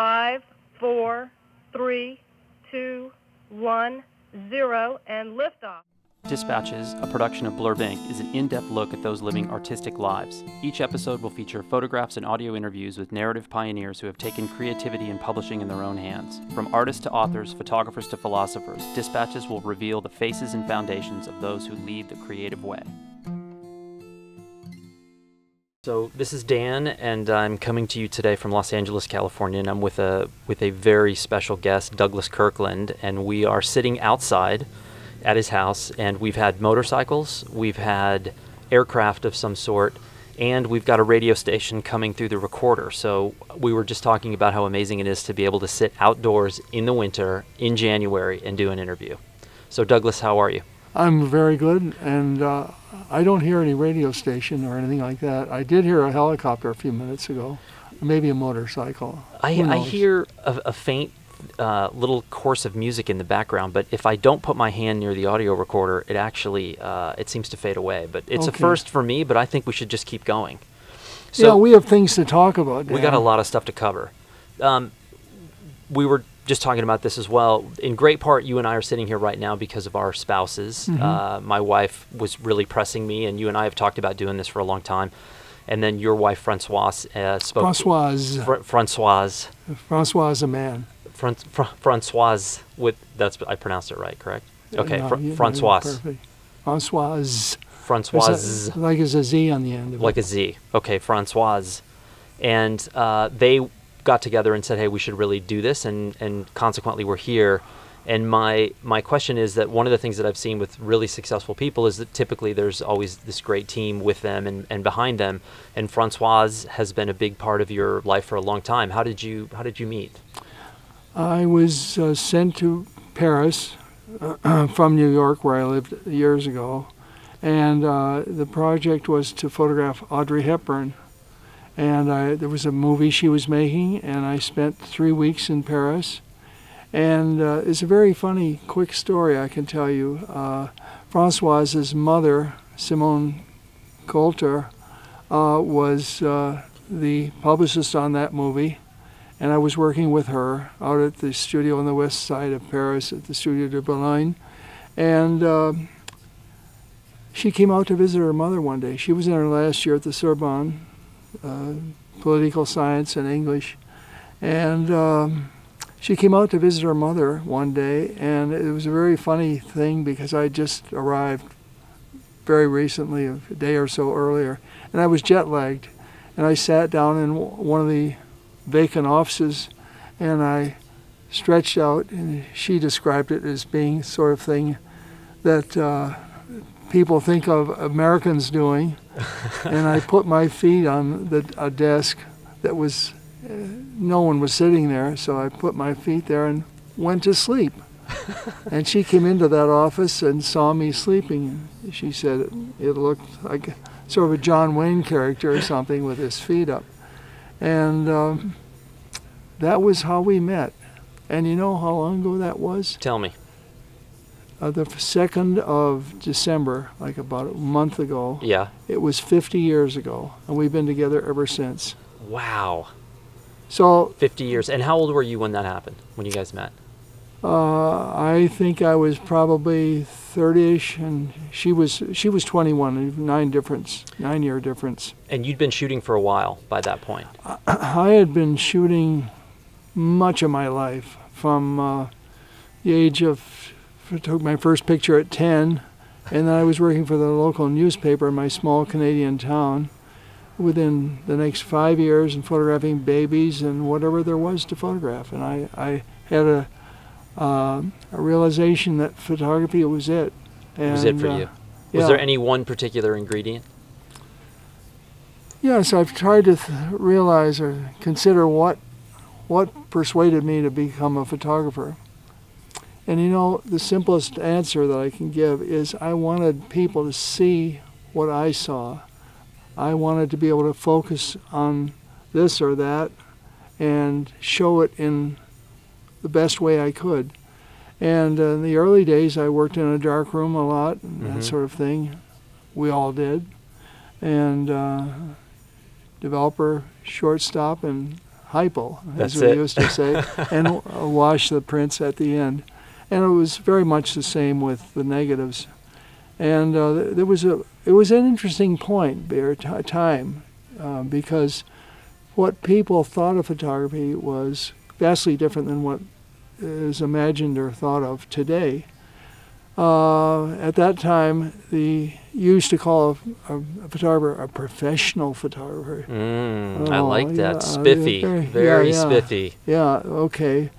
five, four, three, two, one, zero, and liftoff. Dispatches, a production of Blurb Inc., is an in depth look at those living artistic lives. Each episode will feature photographs and audio interviews with narrative pioneers who have taken creativity and publishing in their own hands. From artists to authors, photographers to philosophers, Dispatches will reveal the faces and foundations of those who lead the creative way. So this is Dan, and I'm coming to you today from Los Angeles, California, and I'm with a with a very special guest, Douglas Kirkland, and we are sitting outside at his house, and we've had motorcycles, we've had aircraft of some sort, and we've got a radio station coming through the recorder. So we were just talking about how amazing it is to be able to sit outdoors in the winter in January and do an interview. So Douglas, how are you? I'm very good, and uh, I don't hear any radio station or anything like that. I did hear a helicopter a few minutes ago, maybe a motorcycle. I, I hear a, a faint uh, little course of music in the background, but if I don't put my hand near the audio recorder, it actually uh, it seems to fade away. But it's a first for me. But I think we should just keep going. yeah, we have things to talk about. we got a lot of stuff to cover. Um, we were just talking about this as well. In great part, you and I are sitting here right now because of our spouses. Mhm. Uh, my wife was really pressing me, and you and I have talked about doing this for a long time. And then your wife, Francoise, uh, spoke. Francoise. Fr- Francoise. Francois is a man. Fran- Fr- Francoise with that's I pronounced it right, correct? Okay, No, Fr- you- Francoise. Francoise. Francoise, a- like there's a Z on the end of like it. a Z. Okay, Francoise, and uh, they got together and said, "Hey, we should really do this," and and consequently, we're here. And my my question is that one of the things that I've seen with really successful people is that typically there's always this great team with them and, and behind them. And Francoise has been a big part of your life for a long time. How did you how did you meet? I was uh, sent to Paris uh, from New York, where I lived years ago, and uh, the project was to photograph Audrey Hepburn. And I, there was a movie she was making, and I spent three weeks in Paris. And uh, it's a very funny, quick story I can tell you. Uh, Francoise's mother, Simone Coulter, uh, was uh, the publicist on that movie and I was working with her out at the studio on the west side of Paris at the Studio de Boulogne. And um, she came out to visit her mother one day. She was in her last year at the Sorbonne, political science and English. And um, she came out to visit her mother one day, and it was a very funny thing because I just arrived very recently, a day or so earlier, and I was jet lagged. And I sat down in one of the vacant offices and I stretched out and she described it as being sort of thing that uh, people think of Americans doing and I put my feet on the a desk that was uh, no one was sitting there so I put my feet there and went to sleep and she came into that office and saw me sleeping she said it, it looked like sort of a John Wayne character or something with his feet up and um, that was how we met. And you know how long ago that was? Tell me. Uh, the 2nd of December, like about a month ago. Yeah. It was 50 years ago, and we've been together ever since. Wow. So 50 years. And how old were you when that happened? When you guys met? uh, I think I was probably 30ish, and she was she was 21, nine difference, nine year difference. And you'd been shooting for a while by that point. I had been shooting much of my life from uh, the age of took my first picture at 10 and then I was working for the local newspaper in my small Canadian town within the next five years and photographing babies and whatever there was to photograph and I, I had a, uh, a realization that photography was it and, was it for uh, you? Was yeah. there any one particular ingredient? Yes, I've tried to th- realize or consider what what persuaded me to become a photographer. And you know, the simplest answer that I can give is I wanted people to see what I saw. I wanted to be able to focus on this or that and show it in the best way I could. And in the early days, I worked in a dark room a lot and Mhm. that sort of thing. We all did. And uh, developer, shortstop, and hypo, That's as we it. used to say, and wash the prints at the end. And it was very much the same with the negatives. And uh, there was a it was an interesting point there t- time uh, because what people thought of photography was vastly different than what is imagined or thought of today. Uh, at that time, the used to call a, a, a photographer a professional photographer. Mm, I Oh, like that. yeah, Spiffy. very- Very yeah, yeah. spiffy. Yeah, okay.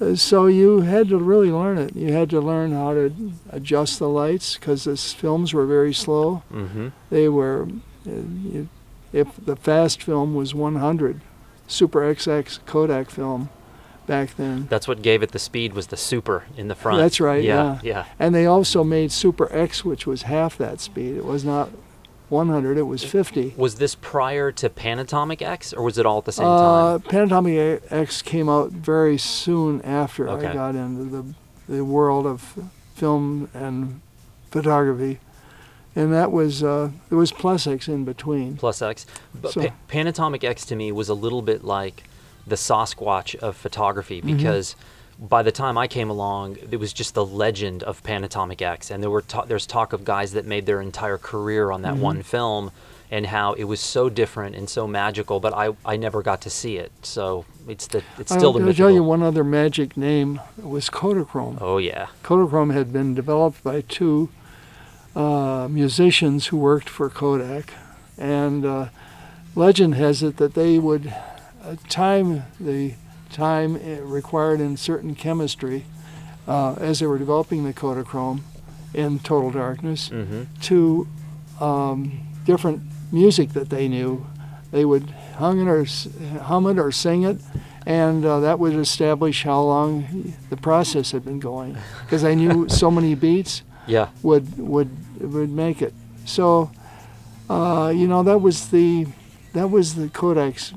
Uh, So you had to really learn it. You had to learn how to adjust the lights because the films were very slow. hmm They were, uh, if the fast film was 100, Super XX Kodak film back then. That's what gave it the speed was the super in the front. That's right, Yeah. yeah. Yeah. And they also made Super X, which was half that speed. It was not 100, it was 50. Was this prior to Panatomic X, or was it all at the same Uh, time? Panatomic X came out very soon after Okay. I got into the the world of film and photography, and that was uh, there was Plus X in between. Plus X. But So- Pa- Panatomic X to me was a little bit like the Sasquatch of photography Mm-hmm. By the time I came along, it was just the legend of Panatomic X, and there were ta- there's talk of guys that made their entire career on that Mm-hmm. one film, and how it was so different and so magical. But I, I never got to see it, so it's the it's still I'll, the I'll tell you one other magic name was Kodachrome. Oh yeah. Kodachrome had been developed by two uh, musicians who worked for Kodak, and uh, legend has it that they would uh, time the time uh, required in certain chemistry uh, as they were developing the Kodachrome in total darkness hmm to um, different music that they knew. They would hum it or hum it or sing it, and uh, that would establish how long the process had been going. Because I knew so many beats Yeah. would would would make it. So, uh, you know, that was the that was the Kodak's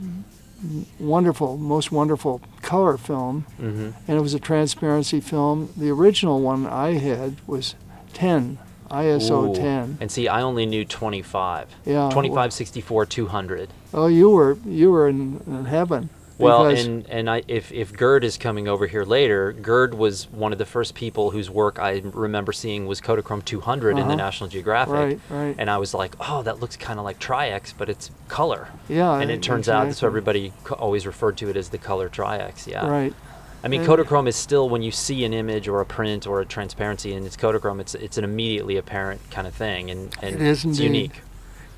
wonderful, most wonderful color film, hmm and it was a transparency film. The original one I had was 10 ISO Ooh. 10. And see, I only knew 25. Yeah. 25, 64, 200. Oh, you were you were in, in heaven. Well, and and I, if if Gerd is coming over here later, Gerd was one of the first people whose work I remember seeing was Kodachrome 200 in the Uh-huh. National Geographic, right, right, and I was like, oh, that looks kind of like Tri-X, but it's color. yeah. and it turns out that's what everybody co- always referred to it as the color Tri-X. Yeah. Right. I mean, And- Kodachrome is still when you see an image or a print or a transparency and it's Kodachrome, it's it's an immediately apparent kind of thing, and and It is it's indeed. unique.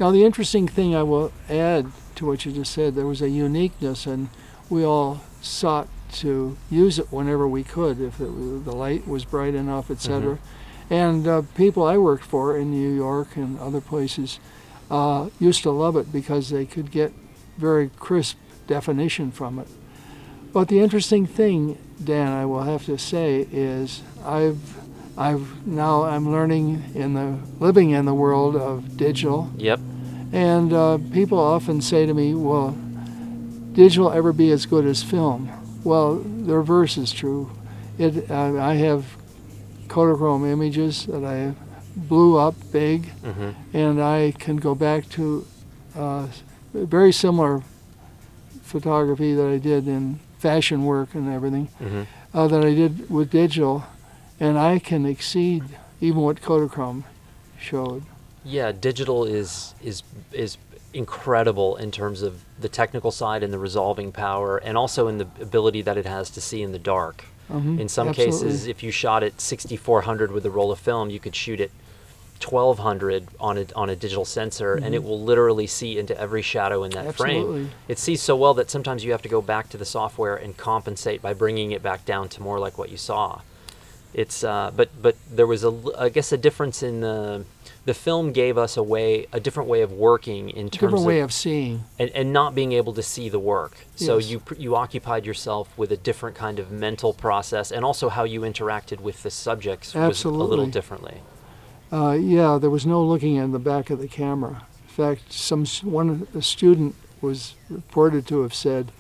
Now, the interesting thing I will add to what you just said, there was a uniqueness, and we all sought to use it whenever we could, if it, the light was bright enough, etc. And uh, people I worked for in New York and other places uh, used to love it because they could get very crisp definition from it. But the interesting thing, Dan, I will have to say, is I've I've now I'm learning in the living in the world of digital Yep. and uh, people often say to me, well, digital ever be as good as film? Well, the reverse is true. It, uh, I have Kodachrome images that I blew up big, hmm and I can go back to uh, very similar photography that I did in fashion work and everything hmm uh, that I did with digital, and I can exceed even what Kodachrome showed. Yeah, digital is is is incredible in terms of the technical side and the resolving power, and also in the ability that it has to see in the dark. Mhm, In some absolutely. cases, if you shot at 6400 with a roll of film, you could shoot it 1200 on a on a digital sensor, and it will literally see into every shadow in that frame. Mm-hmm. It sees so well that sometimes you have to go back to the software and compensate by bringing it back down to more like what you saw. It's uh, but but there was a I guess a difference in the the film gave us a way a different way of working in terms different of, way of seeing. and, and not being able to see the work. So you you occupied yourself with a different kind of mental process, and also how you interacted with the subjects was a little differently. Uh, yeah, there was no looking in the back of the camera. In fact, some one a student was reported to have said,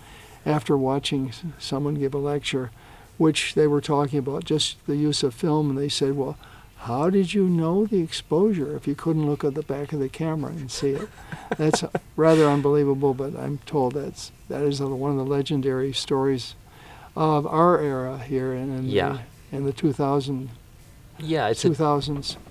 after watching someone give a lecture, which they were talking about just the use of film, and they said, "Well, how did you know the exposure if you couldn't look at the back of the camera and see it? That's rather unbelievable, but I'm told that's that is one of the legendary stories of our era here in, in Yeah. the, in the 2000, Yeah, it's a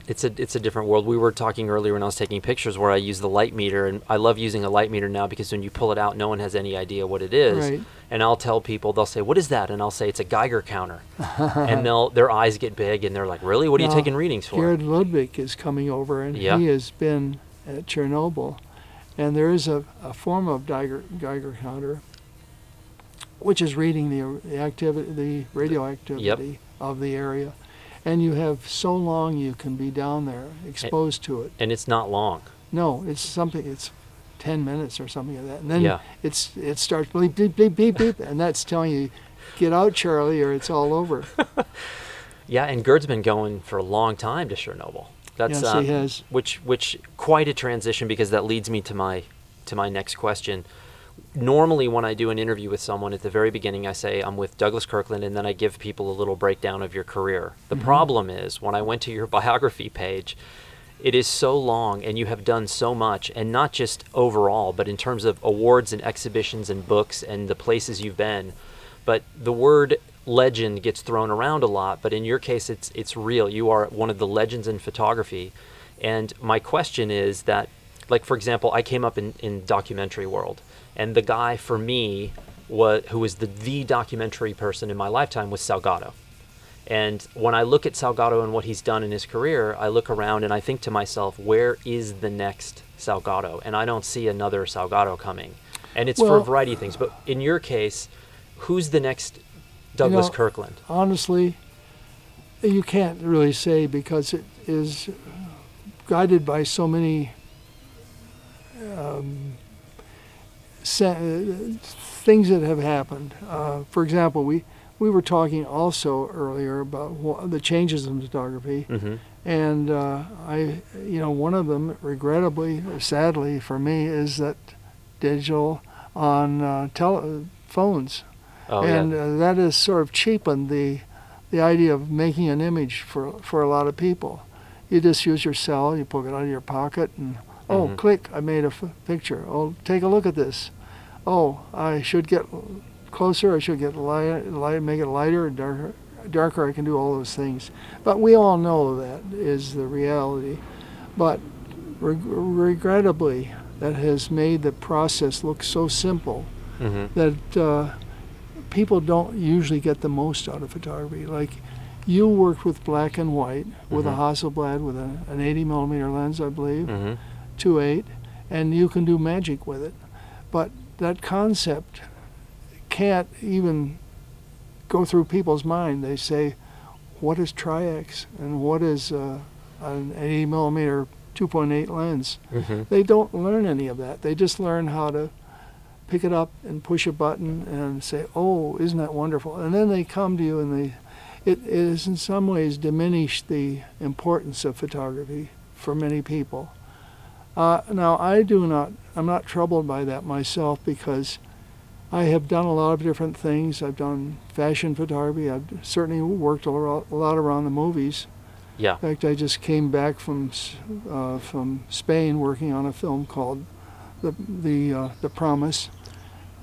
It's a it's a different world. We were talking earlier when I was taking pictures where I use the light meter, and I love using a light meter now because when you pull it out, no one has any idea what it is. Right. And I'll tell people, they'll say, "What is that?" And I'll say, "It's a Geiger counter," and they'll their eyes get big and they're like, "Really? What are you taking readings for?" Gerd Ludwig is coming over, and Yeah. he has been at Chernobyl, and there is a, a form of Geiger, Geiger counter, which is reading the, the activity, the radioactivity of the area, and you have so long you can be down there exposed to it. And it's not long. No, it's something. It's ten minutes or something like that, and then Yeah. it's it starts bleep beep beep beep beep, and that's telling you, get out, Charlie, or it's all over. Yeah, and Gerd's been going for a long time to Chernobyl. That's yes, uh, he has. which which quite a transition because that leads me to my to my next question. Normally, when I do an interview with someone at the very beginning, I say I'm with Douglas Kirkland, and then I give people a little breakdown of your career. The mm-hmm. problem is when I went to your biography page, it is so long, and you have done so much, and not just overall, but in terms of awards and exhibitions and books and the places you've been. But the word legend gets thrown around a lot, but in your case, it's it's real. You are one of the legends in photography, and my question is that, like for example, I came up in in documentary world, and the guy for me was who was the the documentary person in my lifetime was Salgado. And when I look at Salgado and what he's done in his career, I look around and I think to myself, where is the next Salgado? And I don't see another Salgado coming. And it's for a variety of things. But in your case, who's the next Douglas know, Kirkland? honestly, you can't really say because it is guided by so many um, uh, things that have happened. Uh, for example, we, we were talking also earlier about the changes in photography, hmm and uh, I, you know, one of them, regrettably or sadly for me, is that digital on uh, tele- phones Oh, and yeah. uh, that has sort of cheapened the the idea of making an image for for a lot of people. You just use your cell, you pull it out of your pocket, and oh, Mhm. click! I made a f- picture. Oh, take a look at this. Oh, I should get closer. I should get light, light make it lighter or darker. Darker. I can do all those things. But we all know that is the reality. But reg- regrettably, that has made the process look so simple hmm that uh, people don't usually get the most out of photography. Like you worked with black and white with a Mhm. Hasselblad with a, an 80 millimeter lens, I believe, hmm 2.8, and you can do magic with it. But that concept can't even go through people's mind. They say, "What is Tri-X and what is uh, an 80 millimeter 2.8 lens?" hmm They don't learn any of that. They just learn how to pick it up and push a button and say, "Oh, isn't that wonderful?" And then they come to you and they, it, it has in some ways diminished the importance of photography for many people. Uh, now, I do not. I'm not troubled by that myself because I have done a lot of different things. I've done fashion photography. I've certainly worked a lot, a lot around the movies. Yeah. In fact, I just came back from uh, from Spain working on a film called the the uh, the Promise.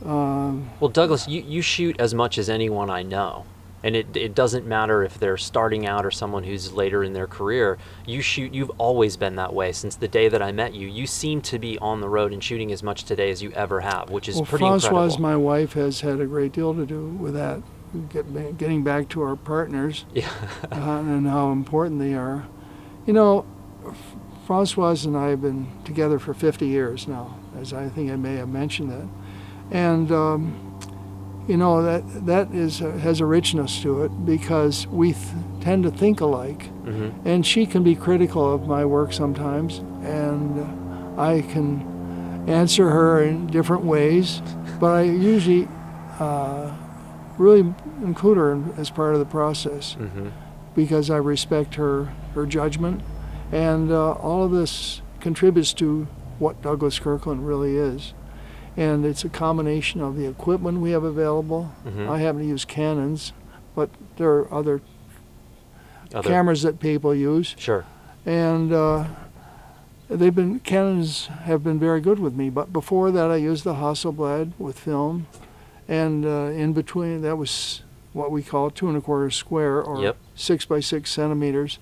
Um, Well, Douglas, you, you shoot as much as anyone I know. And it, it doesn't matter if they're starting out or someone who's later in their career. You shoot, you've always been that way since the day that I met you. You seem to be on the road and shooting as much today as you ever have, which is well, pretty Francoise, incredible. my wife, has had a great deal to do with that. Get, getting back to our partners yeah. uh, and how important they are. You know, Francoise and I have been together for 50 years now, as I think I may have mentioned that. And um, you know that that is uh, has a richness to it because we th- tend to think alike. hmm And she can be critical of my work sometimes, and uh, I can answer her in different ways. But I usually uh, really include her in, as part of the process hmm because I respect her her judgment, and uh, all of this contributes to what Douglas Kirkland really is. And it's a combination of the equipment we have available. Mhm. I happen to use Canons, but there are other Other- cameras that people use, Sure. and uh, they've been Canons have been very good with me. But before that, I used the Hasselblad with film, and uh, in between that was what we call two and a quarter square or Yep. six by six centimeters,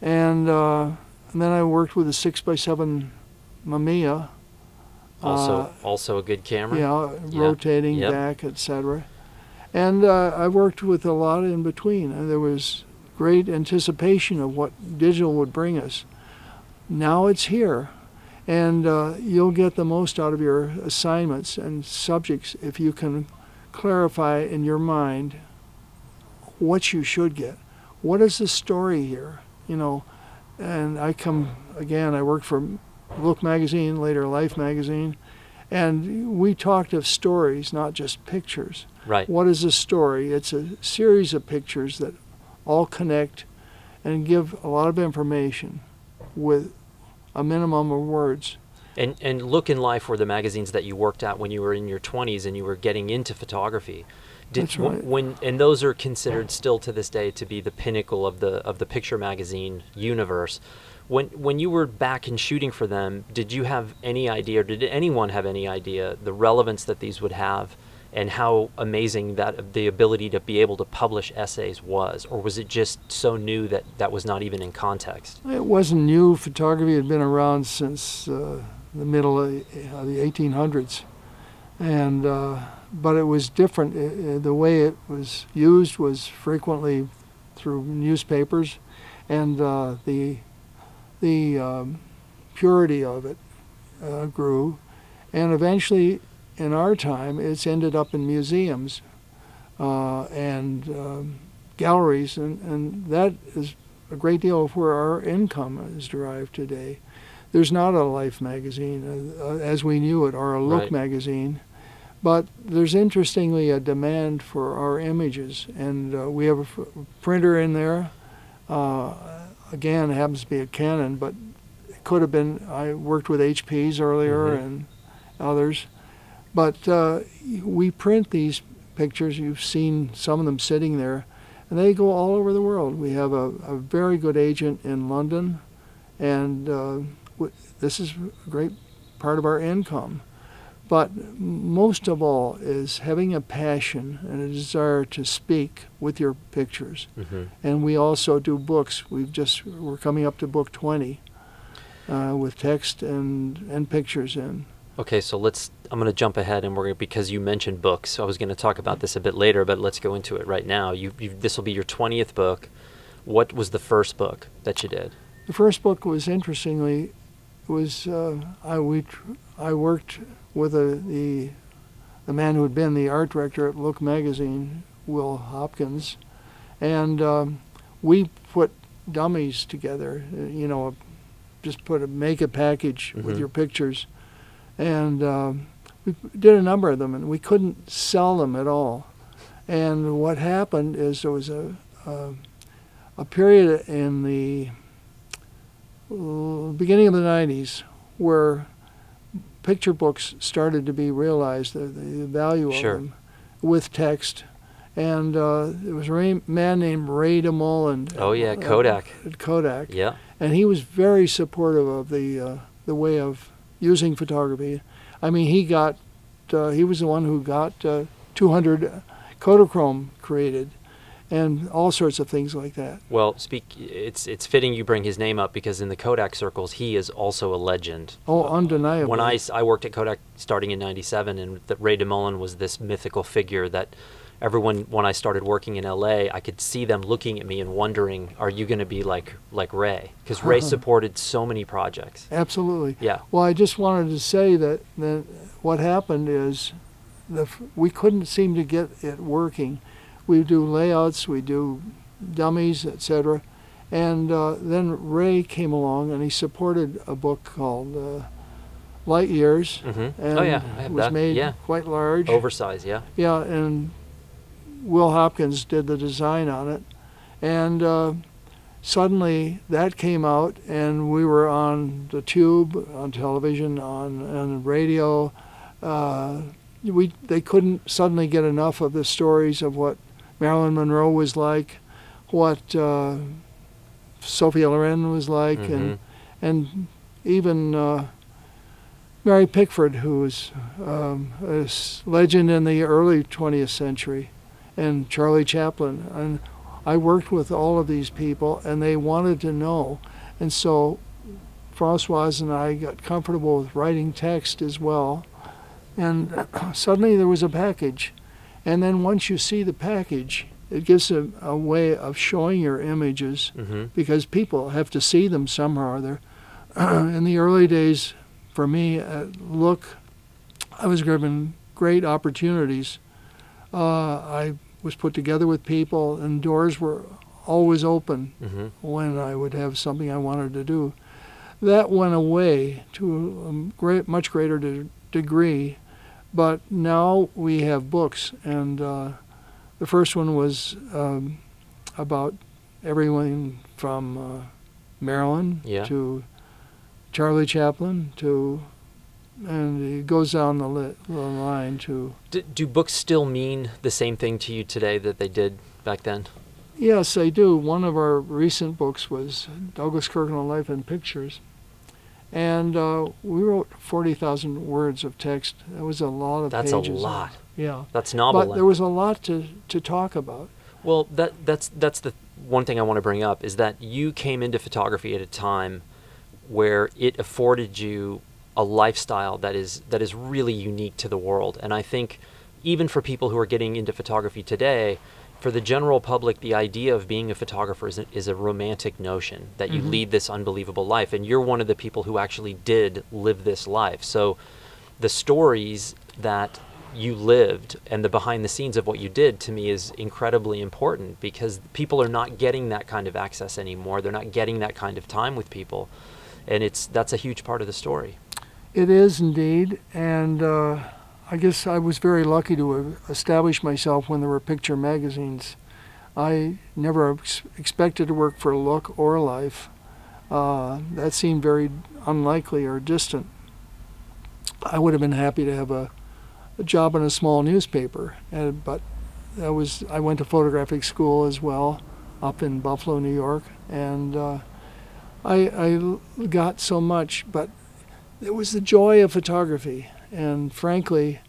and, uh, and then I worked with a six by seven Mamiya. Also, uh, also a good camera. yeah, Yeah. rotating Yep. back, etc. And uh, I worked with a lot in between. And there was great anticipation of what digital would bring us. Now it's here, and uh, you'll get the most out of your assignments and subjects if you can clarify in your mind what you should get. What is the story here? You know, and I come again. I worked for Look magazine, later Life magazine, and we talked of stories, not just pictures. Right. What is a story? It's a series of pictures that all connect and give a lot of information with a minimum of words. And and Look in Life were the magazines that you worked at when you were in your 20s and you were getting into photography. Did, That's right. When and those are considered still to this day to be the pinnacle of the of the picture magazine universe. When when you were back in shooting for them, did you have any idea or did anyone have any idea the relevance that these would have and how amazing that the ability to be able to publish essays was or was it just so new that that was not even in context? It wasn't new. Photography had been around since uh, the middle of uh, the 1800s, and uh, but it was different. The way it was used was frequently through newspapers, and uh, the the um, purity of it uh, grew, and eventually, in our time, it's ended up in museums uh, and um, galleries, and, and that is a great deal of where our income is derived today. There's not a Life magazine uh, uh, as we knew it, or a Look Right. magazine, but there's interestingly a demand for our images, and uh, we have a printer in there. Again, it happens to be a Canon, but it could have been. I worked with HPs earlier Mhm. and others, but uh, we print these pictures. You've seen some of them sitting there, and they go all over the world. We have a, a very good agent in London, and uh, w- this is a great part of our income. But most of all is having a passion and a desire to speak with your pictures. Mm-hmm. And we also do books. We've just we're coming up to book 20 uh, with text and and pictures in. Okay, so let's. I'm going to jump ahead, and we're gonna, because you mentioned books. I was going to talk about this a bit later, but let's go into it right now. You, you this will be your 20th book. What was the first book that you did? The first book was interestingly was uh, I we tr- I worked with a, the the man who had been the art director at Look magazine, Will Hopkins, and um, we put dummies together. uh, You know, just put a make a package with Mhm. your pictures, and um, we did a number of them, and we couldn't sell them at all. And what happened is there was a a, a period in the beginning of the 90s where picture books started to be realized, the, the value Sure. of them, with text. And uh, there was a man named Ray DeMoulin. Oh yeah, uh, Kodak. At Kodak. Yeah. And he was very supportive of the, uh, the way of using photography. I mean, he got, uh, he was the one who got uh, 200 Kodachrome created and all sorts of things like that. Well, speak. It's it's fitting you bring his name up because in the Kodak circles, he is also a legend. Oh, undeniable. When I, I worked at Kodak starting in '97, and the, Ray DeMoulin was this mythical figure that everyone, when I started working in LA, I could see them looking at me and wondering, "Are you going to be like like Ray?" Because Ray supported so many projects. Absolutely. Yeah. Well, I just wanted to say that, that what happened is the, we couldn't seem to get it working. We do layouts, we do dummies, etc. And uh, then Ray came along and he supported a book called uh, Light Years. Mm-hmm. And Oh yeah, it was that. made yeah. quite large. Oversize. Yeah. Yeah, and Will Hopkins did the design on it. And uh, suddenly that came out, and we were on the tube, on television, on, on radio. Uh, we, they couldn't suddenly get enough of the stories of what Marilyn Monroe was like, what uh, Sophia Loren was like, Mhm. and and even uh, Mary Pickford, who was um, a legend in the early 20th century, and Charlie Chaplin. And I worked with all of these people, and they wanted to know. And so Francoise and I got comfortable with writing text as well. And suddenly there was a package. And then once you see the package, it gives a, a way of showing your images Mhm. because people have to see them somehow or other. In the early days, for me, at Look, I was given great opportunities. Uh, I was put together with people, and doors were always open Mhm. when I would have something I wanted to do. That went away to a great, much greater de- degree, but now we have books, and uh, the first one was um, about everyone from uh, Marilyn Yeah. to Charlie Chaplin to, and it goes down the, li- the line to D- do books still mean the same thing to you today that they did back then? Yes, they do. One of our recent books was Douglas Kirkland Life in Pictures. And uh, we wrote 40,000 words of text. That was a lot of That's pages. a lot. Yeah. That's novel. But there was a lot to, to talk about. Well, that that's that's the one thing I want to bring up is that you came into photography at a time where it afforded you a lifestyle that is that is really unique to the world. And I think even for people who are getting into photography today, for the general public, the idea of being a photographer is a, is a romantic notion that you Mhm. lead this unbelievable life, and you're one of the people who actually did live this life. So, the stories that you lived and the behind the scenes of what you did to me is incredibly important because people are not getting that kind of access anymore. They're not getting that kind of time with people, and it's that's a huge part of the story. It is indeed. And uh, I guess I was very lucky to have established myself when there were picture magazines. I never ex- expected to work for Look or Life. Uh, that seemed very unlikely or distant. I would have been happy to have a, a job in a small newspaper, and, but that was I went to photographic school as well, up in Buffalo, New York, and uh, I, I got so much, but it was the joy of photography, and frankly,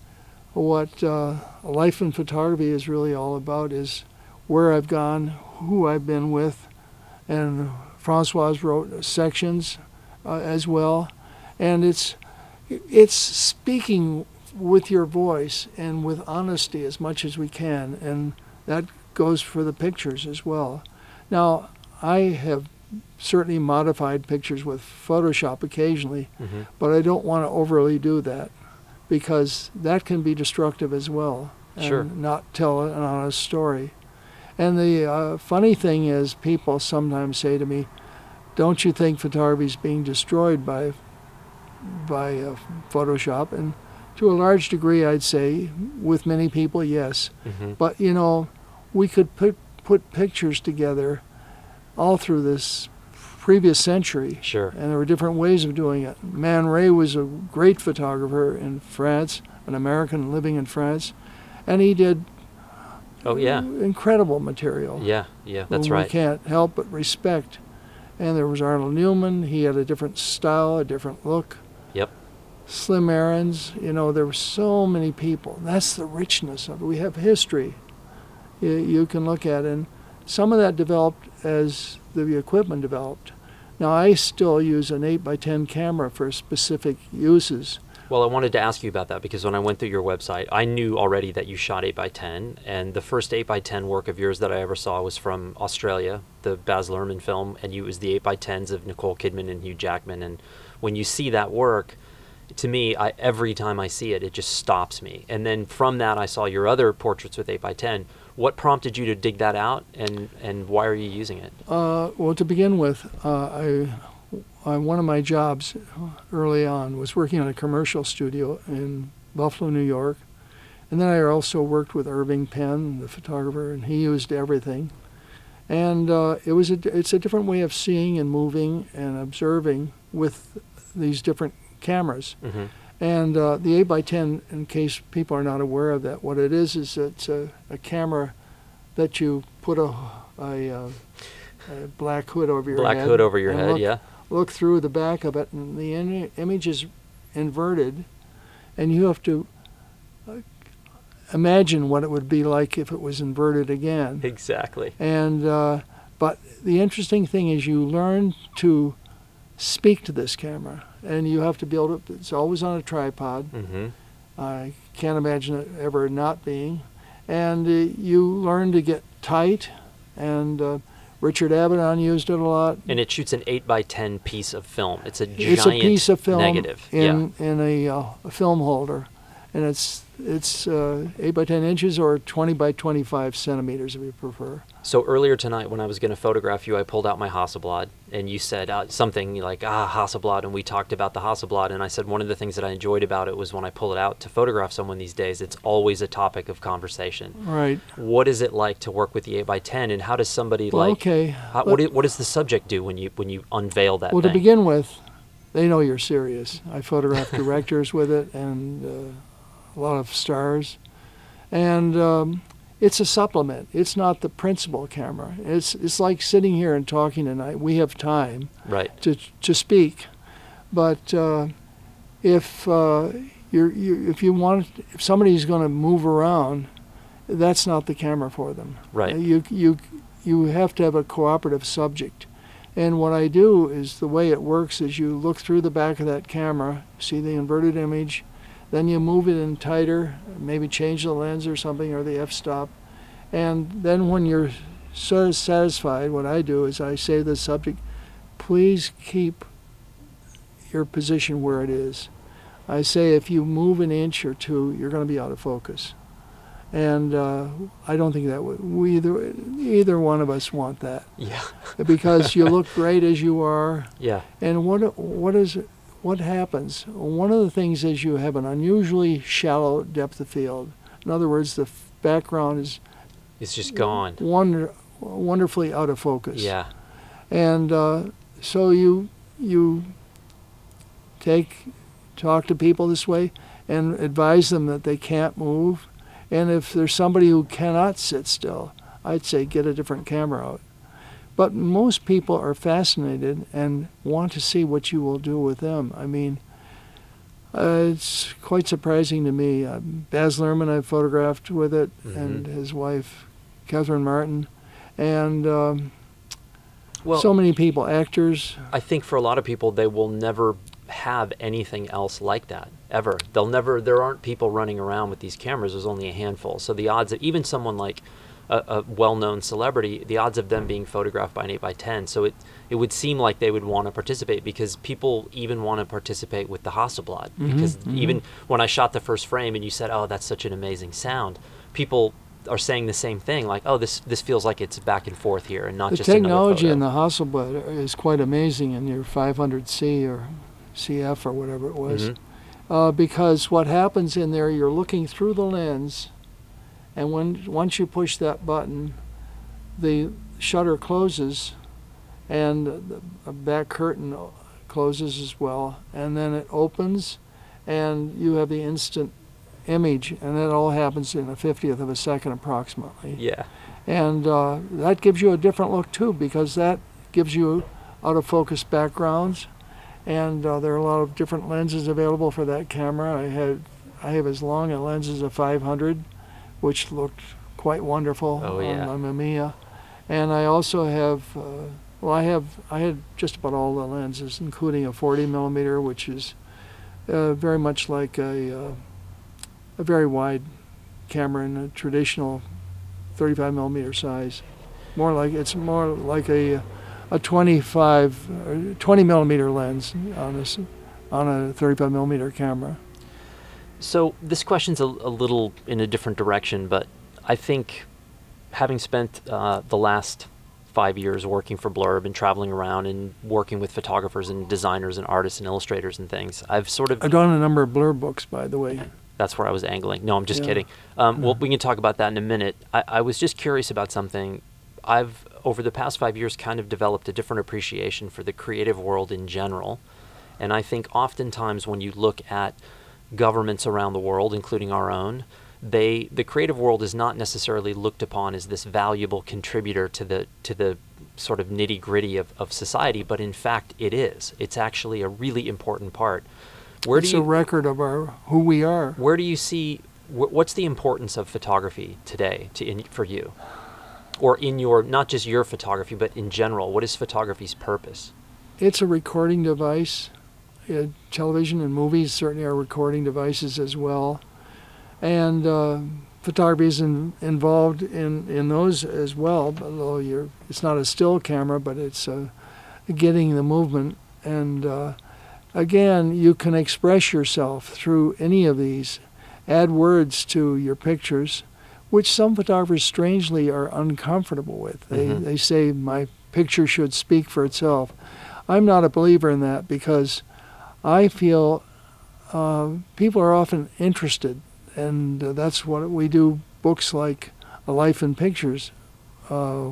what uh, life in photography is really all about is where I've gone, who I've been with, and Francoise wrote sections uh, as well, and it's it's speaking with your voice and with honesty as much as we can, and that goes for the pictures as well. Now, I have certainly modified pictures with Photoshop occasionally, Mm-hmm. but I don't want to overly do that because that can be destructive as well and Sure. not tell an honest story. And the uh, funny thing is, people sometimes say to me, "Don't you think photography is being destroyed by by uh, Photoshop?" And to a large degree, I'd say, with many people, yes. Mm-hmm. But you know, we could put put pictures together all through this previous century Sure. and there were different ways of doing it. Man Ray was a great photographer in France, an American living in France, and he did Oh yeah. incredible material. Yeah. Yeah. That's right. We can't help but respect. And there was Arnold Newman. He had a different style, a different look. Yep. Slim Aarons. You know, there were so many people. That's the richness of it. We have history. You, you can look at, and some of that developed as the equipment developed. Now I still use an 8 by 10 camera for specific uses. Well, I wanted to ask you about that because when I went through your website, I knew already that you shot 8x10, and the first 8x10 work of yours that I ever saw was from Australia, the Baz Luhrmann film, and you, it was the 8x10s of Nicole Kidman and Hugh Jackman. And when you see that work, to me, I, every time I see it, it just stops me. And then from that, I saw your other portraits with 8x10. What prompted you to dig that out, and, and why are you using it? Uh, well, to begin with, uh, I, I, one of my jobs early on was working on a commercial studio in Buffalo, New York. And then I also worked with Irving Penn, the photographer, and he used everything. And uh, it was a, it's a different way of seeing and moving and observing with these different cameras. Mm-hmm. And uh, the 8 by 10 in case people are not aware of that, what it is is it's a, a camera that you put a a, uh, a black hood over your Black head. hood over your head, look, yeah. Look through the back of it, and the in- image is inverted, and you have to uh, imagine what it would be like if it was inverted again. Exactly. And uh, but the interesting thing is you learn to speak to this camera, and you have to build it. It's always on a tripod. Mm-hmm. I can't imagine it ever not being. And uh, you learn to get tight, and uh, Richard Avedon used it a lot. And it shoots an eight by ten piece of film. It's a giant it's a piece of film negative. in in a, uh, a film holder, and it's it's uh, eight by ten inches or twenty by twenty five centimeters if you prefer. So earlier tonight, when I was going to photograph you, I pulled out my Hasselblad, and you said uh, something like "Ah, Hasselblad," and we talked about the Hasselblad, and I said one of the things that I enjoyed about it was when I pull it out to photograph someone these days, it's always a topic of conversation. Right. What is it like to work with the eight by ten, and how does somebody Well, like okay. how, what, what does the subject do when you when you unveil that well, thing? to begin with, they know you're serious. I photograph directors with it and uh, a lot of stars, and um, it's a supplement. It's not the principal camera. It's it's like sitting here and talking tonight. We have time right. to to speak, but uh, if uh, you're, you if you want if somebody's going to move around, that's not the camera for them. Right. You you you have to have a cooperative subject. And what I do is the way it works is you look through the back of that camera, see the inverted image, then you move it in tighter, maybe change the lens or something or the f-stop. And then when you're sort of satisfied, what I do is I say to the subject, please keep your position where it is. I say if you move an inch or two, you're going to be out of focus. And uh, I don't think that would, we either either one of us want that Yeah. because you look great as you are. Yeah. And what what is what happens? One of the things is you have an unusually shallow depth of field. In other words, the f- background is It's just gone. wonder, wonderfully out of focus. Yeah. And uh, so you you take talk to people this way and advise them that they can't move. And if there's somebody who cannot sit still, I'd say get a different camera out. But most people are fascinated and want to see what you will do with them. I mean, uh, it's quite surprising to me. Uh, Baz Luhrmann, I photographed with it, and his wife, Catherine Martin, and um, Well, so many people, actors. I think for a lot of people, they will never have anything else like that ever. They'll never. There aren't people running around with these cameras. There's only a handful. So the odds that even someone like a, a well-known celebrity, the odds of them being photographed by an eight by ten. So it it would seem like they would want to participate because people even want to participate with the Hasselblad. Because even when I shot the first frame and you said, "Oh, that's such an amazing sound," people are saying the same thing. Like, "Oh, this this feels like it's back and forth here and not The just another technology in the Hasselblad is quite amazing in your 500C or CF or whatever it was. Mhm. Uh, because what happens in there, you're looking through the lens, and when once you push that button, the shutter closes, and the back curtain closes as well, and then it opens, and you have the instant image, and that all happens in a fiftieth of a second approximately. Yeah. and uh, that gives you a different look too because that gives you out of focus backgrounds. And uh, there are a lot of different lenses available for that camera. I had i have as long a lens as a 500 which looked quite wonderful Oh, yeah. on Mamiya. and i also have uh, well i have i had just about all the lenses including a 40 millimeter which is uh, very much like a uh, a very wide camera in a traditional 35 millimeter size. More like it's more like a a 25 or 20 millimeter lens on a on a 35 millimeter camera. So this question's a, a little in a different direction, but I think having spent uh, the last five years working for Blurb and traveling around and working with photographers and designers and artists and illustrators and things, I've sort of I've done a number of Blurb books, by the way. that's where I was angling. No, I'm just Yeah. kidding. Um, Well, we can talk about that in a minute. I, I was just curious about something. I've, over the past five years, kind of developed a different appreciation for the creative world in general. And I think oftentimes when you look at governments around the world, including our own, they the creative world is not necessarily looked upon as this valuable contributor to the to the sort of nitty gritty of, of society, but in fact it is. It's actually a really important part. Where it's do you a record of our who we are. where do you see wh- what's the importance of photography today to in, for you, or in your not just your photography, but in general? What is photography's purpose? It's a recording device. Uh, television and movies certainly are recording devices as well, and uh, photography is in, involved in, in those as well. Although you're, it's not a still camera, but it's uh, getting the movement. And uh, again, you can express yourself through any of these. Add words to your pictures, which some photographers strangely are uncomfortable with. They, Mhm. they say my picture should speak for itself. I'm not a believer in that because I feel uh, people are often interested, and that's what we do. Books like A Life in Pictures, uh,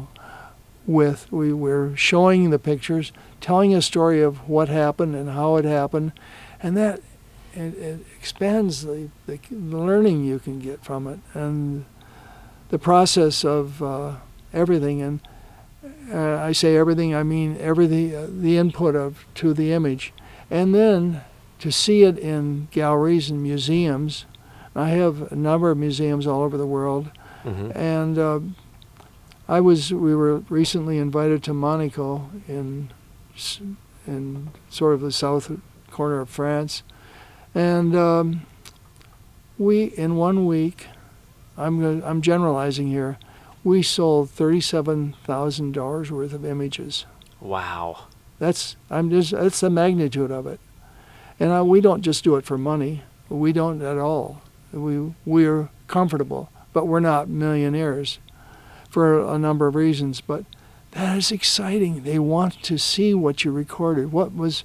with we we're showing the pictures, telling a story of what happened and how it happened, and that it, it expands the, the learning you can get from it and the process of uh, everything and uh, I say everything, I mean everything, uh, the input of to the image, and then to see it in galleries and museums. I have a number of museums all over the world, Mm-hmm. and uh, I was we were recently invited to Monaco in in sort of the south corner of France, and um, we in one week, I'm gonna, I'm generalizing here, we sold thirty-seven thousand dollars worth of images. Wow. That's I'm just that's the magnitude of it, and I, we don't just do it for money. We don't at all. We we're comfortable, but we're not millionaires, for a number of reasons. But that is exciting. They want to see what you recorded. What was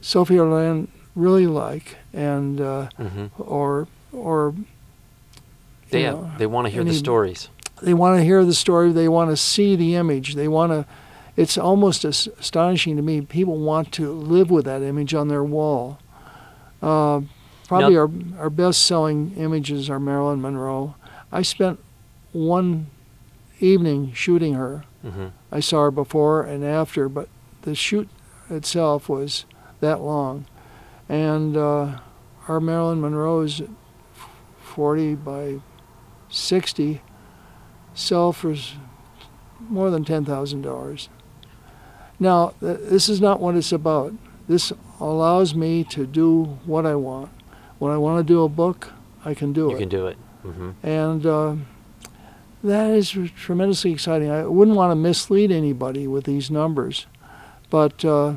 Sophia Loren really like, and uh, Mm-hmm. or or They know, they want to hear the stories. they want to hear the story. They want to see the image. They want to. It's almost astonishing to me. People want to live with that image on their wall. Uh, probably our our best selling images are Marilyn Monroe. I spent one evening shooting her. Mm-hmm. I saw her before and after, but the shoot itself was that long. And uh, our Marilyn Monroe's 40 by 60 sell for more than $10,000. Now, this is not what it's about. This allows me to do what I want. When I want to do a book, I can do You it You can do it. Mm-hmm. and uh, that is tremendously exciting. I wouldn't want to mislead anybody with these numbers, but uh,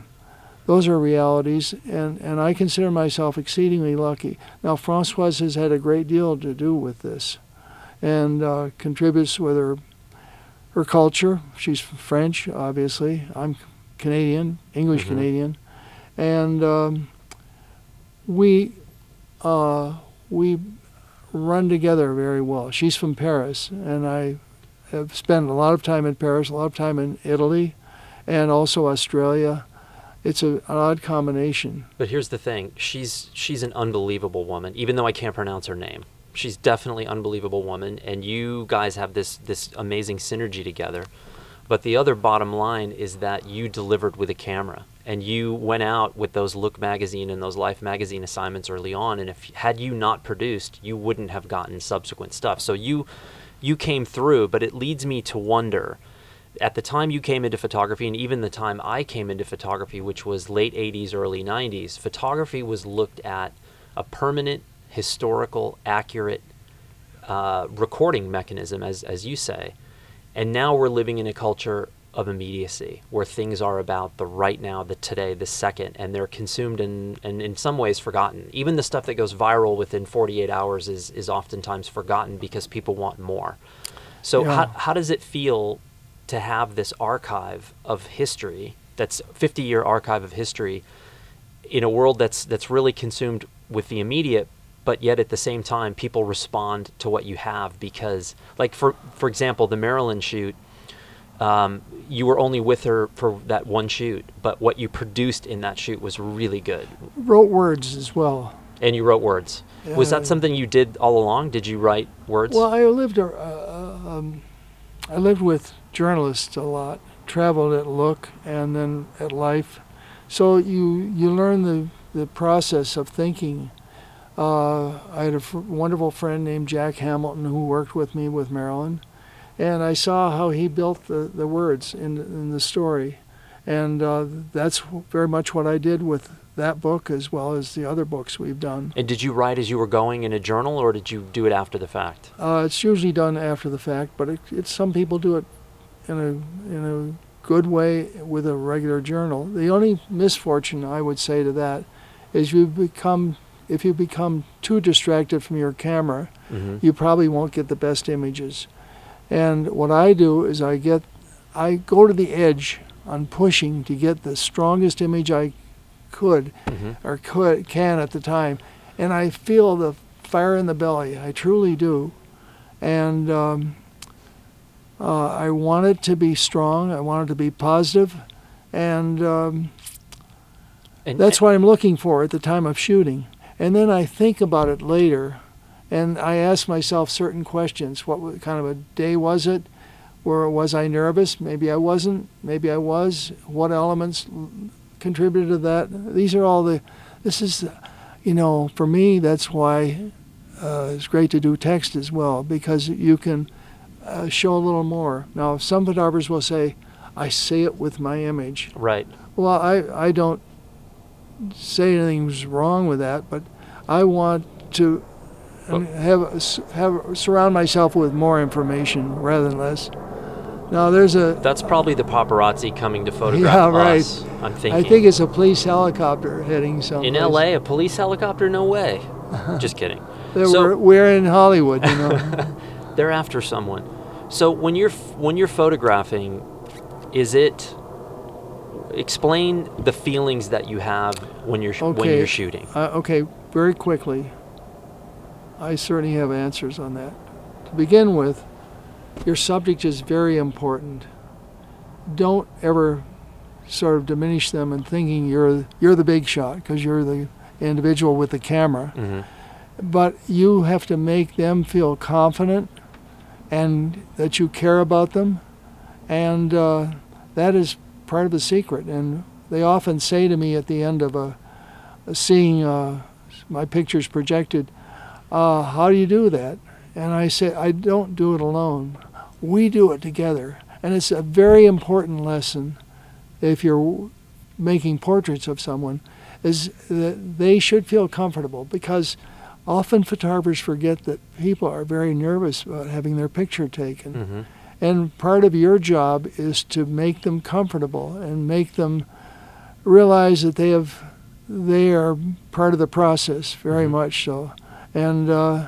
those are realities, and, and I consider myself exceedingly lucky. Now, Francoise has had a great deal to do with this, and uh, contributes with her her culture. She's French, obviously. I'm Canadian, English Mhm. Canadian, and um, we uh, we run together very well. She's from Paris, and I have spent a lot of time in Paris, a lot of time in Italy, and also Australia. It's a, an odd combination. But here's the thing: she's she's an unbelievable woman. Even though I can't pronounce her name, she's definitely unbelievable woman. And you guys have this this amazing synergy together. But the other bottom line is that you delivered with a camera, and you went out with those Look magazine and those Life magazine assignments early on. And if had you not produced, you wouldn't have gotten subsequent stuff. So you you came through. But it leads me to wonder at the time you came into photography and even the time I came into photography, which was late 80s, early 90s, photography was looked at a permanent, historical, accurate uh, recording mechanism, as, as you say. And now we're living in a culture of immediacy where things are about the right now, the today, the second, and they're consumed and, and in some ways forgotten. Even the stuff that goes viral within 48 hours is, is oftentimes forgotten because people want more. So, Yeah. how, how does it feel to have this archive of history that's 50 year archive of history in a world that's that's really consumed with the immediate but yet at the same time people respond to what you have because like for for example the Marilyn shoot um, you were only with her for that one shoot but what you produced in that shoot was really good Wrote words as well. And you wrote words. Was that something you did all along? Did you write words? Well, I lived. Uh, uh, um, I lived with journalists a lot. Traveled at Look and then at Life, so you you learn the the process of thinking. Uh, I had a f- wonderful friend named Jack Hamilton who worked with me with Marilyn, and I saw how he built the, the words in in the story, and uh, that's very much what I did with that book as well as the other books we've done. and did you write as you were going in a journal, or did you do it after the fact? Uh, it's usually done after the fact, but it, it's some people do it in a in a good way with a regular journal. The only misfortune I would say to that is you become if you become too distracted from your camera, hmm you probably won't get the best images. And what I do is I get I go to the edge on pushing to get the strongest image I could hmm or could can at the time, and I feel the fire in the belly. I truly do, and um, uh, I want it to be strong. I want it to be positive, and um, And that's what I'm looking for at the time of shooting. And then I think about it later, and I ask myself certain questions. What kind of a day was it? Or was I nervous? Maybe I wasn't. Maybe I was. What elements contributed to that? These are all the. This is, you know, for me, that's why uh, it's great to do text as well because you can uh, show a little more. Now, some photographers will say, "I say it with my image." right. Well, I, I don't say anything's wrong with that, but I want to have, have surround myself with more information rather than less. Now, there's a That's probably the paparazzi coming to photograph Yeah, right. us. I'm thinking. I think it's a police helicopter heading someplace. in L.A., a police helicopter? No way. Just kidding. So- we're, we're in Hollywood, you know. They're after someone. So when you're when you're photographing, is it? Explain the feelings that you have when you're sh- when you're shooting. Uh, okay, very quickly. I certainly have answers on that. To begin with, your subject is very important. Don't ever sort of diminish them in thinking you're you're the big shot because you're the individual with the camera. hmm But you have to make them feel confident and that you care about them, and uh, that is part of the secret. And they often say to me at the end of a, a seeing uh, my pictures projected, uh, "How do you do that?" And I say, "I don't do it alone. We do it together." And it's a very important lesson if you're making portraits of someone, is that they should feel comfortable because often photographers forget that people are very nervous about having their picture taken. hmm And part of your job is to make them comfortable and make them realize that they have they are part of the process very Mhm. much so. And uh,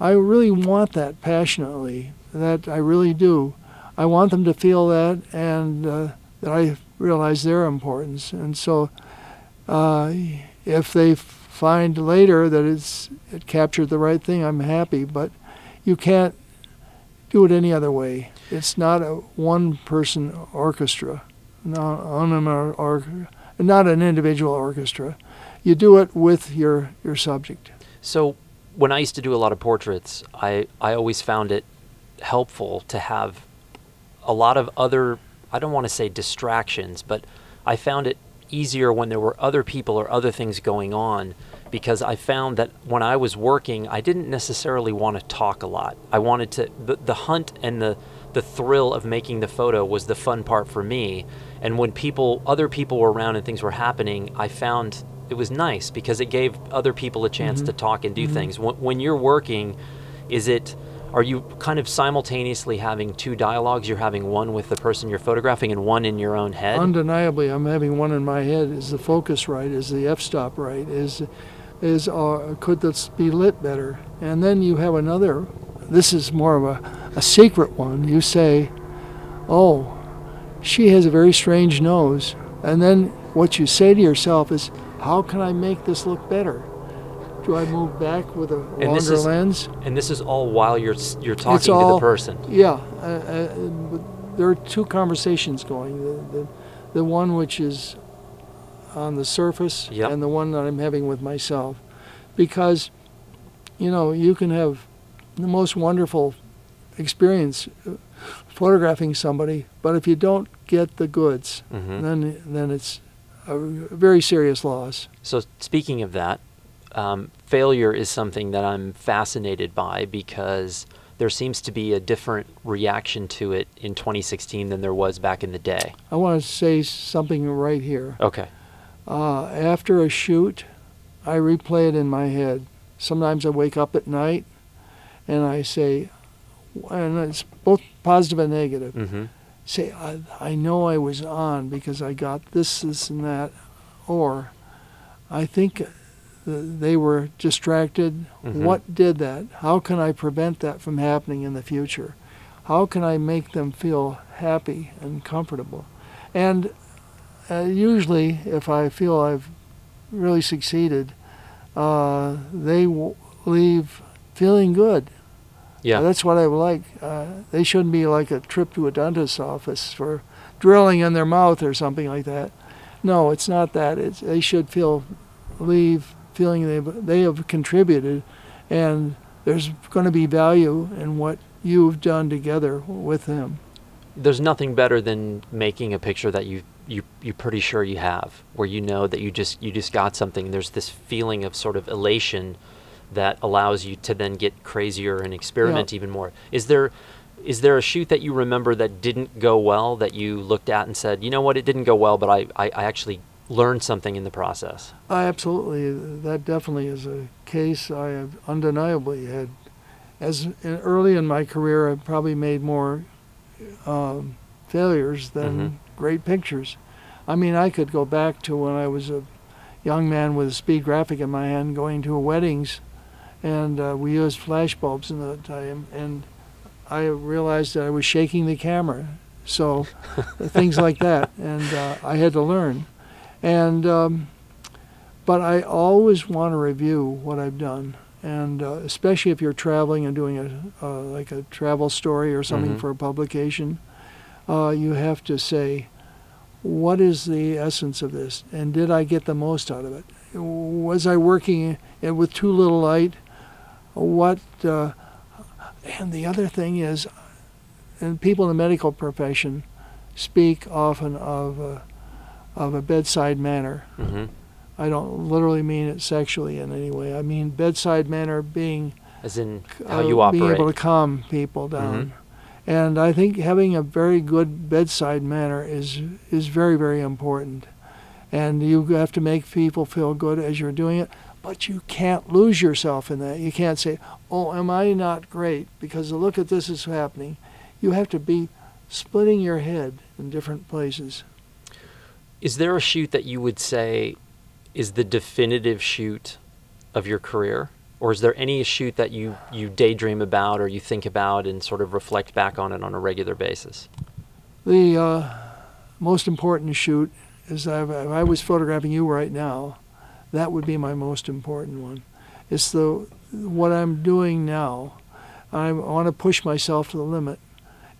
I really want that passionately. That I really do. I want them to feel that and uh, that I realize their importance. And so uh, if they find later that it's it captured the right thing, I'm happy. But you can't do it any other way. It's not a one-person orchestra, not, not an individual orchestra. You do it with your your subject. So when I used to do a lot of portraits, I I always found it helpful to have a lot of other I don't want to say distractions, but I found it easier when there were other people or other things going on because I found that when I was working, I didn't necessarily want to talk a lot. I wanted to the, the hunt and the the thrill of making the photo was the fun part for me. And when people other people were around and things were happening, I found it was nice because it gave other people a chance to talk and do things. When, when you're working, is it are you kind of simultaneously having two dialogues? You're having one with the person you're photographing and one in your own head. Undeniably, I'm having one in my head. Is the focus right? Is the f-stop right? Is is uh, could this be lit better? And then you have another. This is more of a, a secret one. You say, "Oh, she has a very strange nose," and then what you say to yourself is, "How can I make this look better? Do I move back with a And longer is- lens?" and this is all while you're you're talking to all- the person. Yeah, uh, uh, there are two conversations going. The, the, the one which is on the surface Yep. and the one that I'm having with myself. because you know you can have the most wonderful experience photographing somebody, but if you don't get the goods, hmm then then it's a very serious loss. So speaking of that, um, failure is something that I'm fascinated by because there seems to be a different reaction to it in 2016 than there was back in the day. I want to say something right here. Okay. Uh, after a shoot, I replay it in my head. Sometimes I wake up at night and I say, and it's both positive and negative. hmm Say, I, I know I was on because I got this, this, and that, or I think th- they were distracted. Mhm. What did that? How can I prevent that from happening in the future? How can I make them feel happy and comfortable? And uh, usually, if I feel I've really succeeded, uh, they w- leave feeling good. Yeah. That's what I would like. Uh, they shouldn't be like a trip to a dentist's office for drilling in their mouth or something like that. No, it's not that. It's, they should feel leave feeling they they have contributed, and there's going to be value in what you've done together with them. There's nothing better than making a picture that you you you're pretty sure you have, where you know that you just you just got something. There's this feeling of sort of elation that allows you to then get crazier and experiment even more. Is there is there a shoot that you remember that didn't go well that you looked at and said, you know what, it didn't go well, but I, I, I actually learned something in the process? I absolutely, that definitely is a case I have undeniably had. As in, early in my career, I probably made more um, failures than Mhm. great pictures. I mean, I could go back to when I was a young man with a speed graphic in my hand going to weddings, and uh, we used flash bulbs in the time, and I realized that I was shaking the camera. So things like that, and uh, I had to learn. And um, but I always want to review what I've done, and uh, especially if you're traveling and doing a uh, like a travel story or something Mhm. for a publication, uh, you have to say, what is the essence of this, and did I get the most out of it? Was I working with too little light? What? Uh, and the other thing is, and people in the medical profession speak often of a, of a bedside manner. hmm I don't literally mean it sexually in any way. I mean bedside manner being As in how uh, you being able to calm people down. And I think having a very good bedside manner is is very very important. And you have to make people feel good as you're doing it, but you can't lose yourself in that. You can't say, "Oh, am I not great because look at this is happening." You have to be splitting your head in different places. Is there a shoot that you would say is the definitive shoot of your career? Or is there any shoot that you, you daydream about or you think about and sort of reflect back on it on a regular basis? The uh, most important shoot is that if if I was photographing you right now, that would be my most important one. It's the what I'm doing now. I want to push myself to the limit,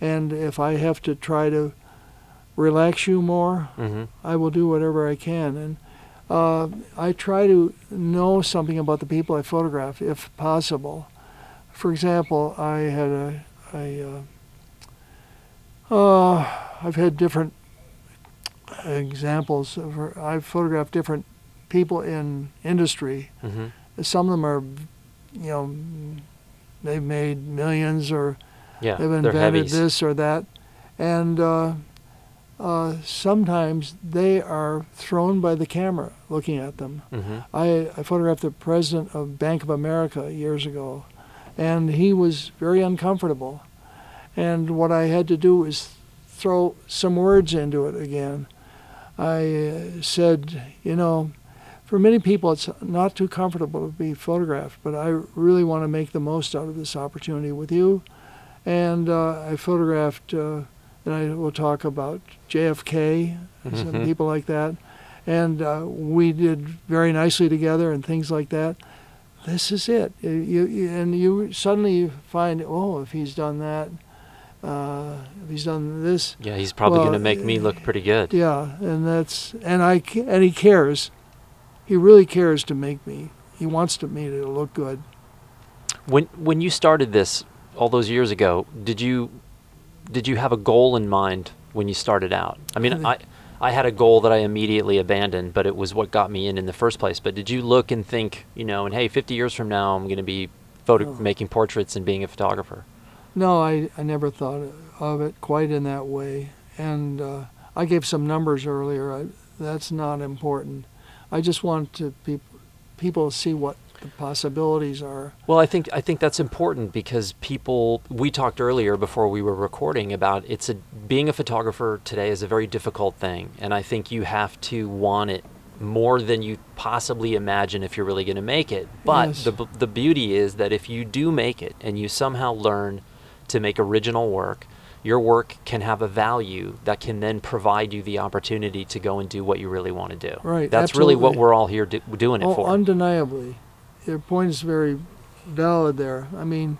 and if I have to try to relax you more, Mm-hmm. I will do whatever I can. And uh, I try to know something about the people I photograph, if possible. For example, I had a, a uh, uh, I've had different examples. Of, I've photographed different people in industry. Mm-hmm. Some of them are, you know, they've made millions or Yeah, they've invented this or that, and uh, uh, sometimes they are thrown by the camera looking at them. Mm-hmm. I, I photographed the president of Bank of America years ago, and he was very uncomfortable. And what I had to do was throw some words into it again. I uh, said, you know, for many people it's not too comfortable to be photographed, but I really want to make the most out of this opportunity with you. And uh, I photographed, uh, and I will talk about JFK, and some Mhm. people like that and uh, we did very nicely together and things like that. This is it. You, you, and you suddenly find, oh, if he's done that, uh, if he's done this, Yeah, he's probably Well, going to make me look pretty good. yeah, and that's and I and he cares. He really cares to make me he wants to me to look good. When when you started this all those years ago, did you did you have a goal in mind when you started out? I mean, I I had a goal that I immediately abandoned, but it was what got me in in the first place. But did you look and think, you know, and hey, 50 years from now, I'm going to be photo Oh. making portraits and being a photographer? No, I, I never thought of it quite in that way. And uh, I gave some numbers earlier. I, that's not important. I just want to peop- people to see what the possibilities are. Well, I think I think that's important because people. We talked earlier before we were recording about it's a being a photographer today is a very difficult thing, and I think you have to want it more than you possibly imagine if you're really going to make it. But Yes. the the beauty is that if you do make it and you somehow learn to make original work, your work can have a value that can then provide you the opportunity to go and do what you really want to do. Right, That's really what we're all here do, doing it Oh, for. undeniably. Your point is very valid there. I mean,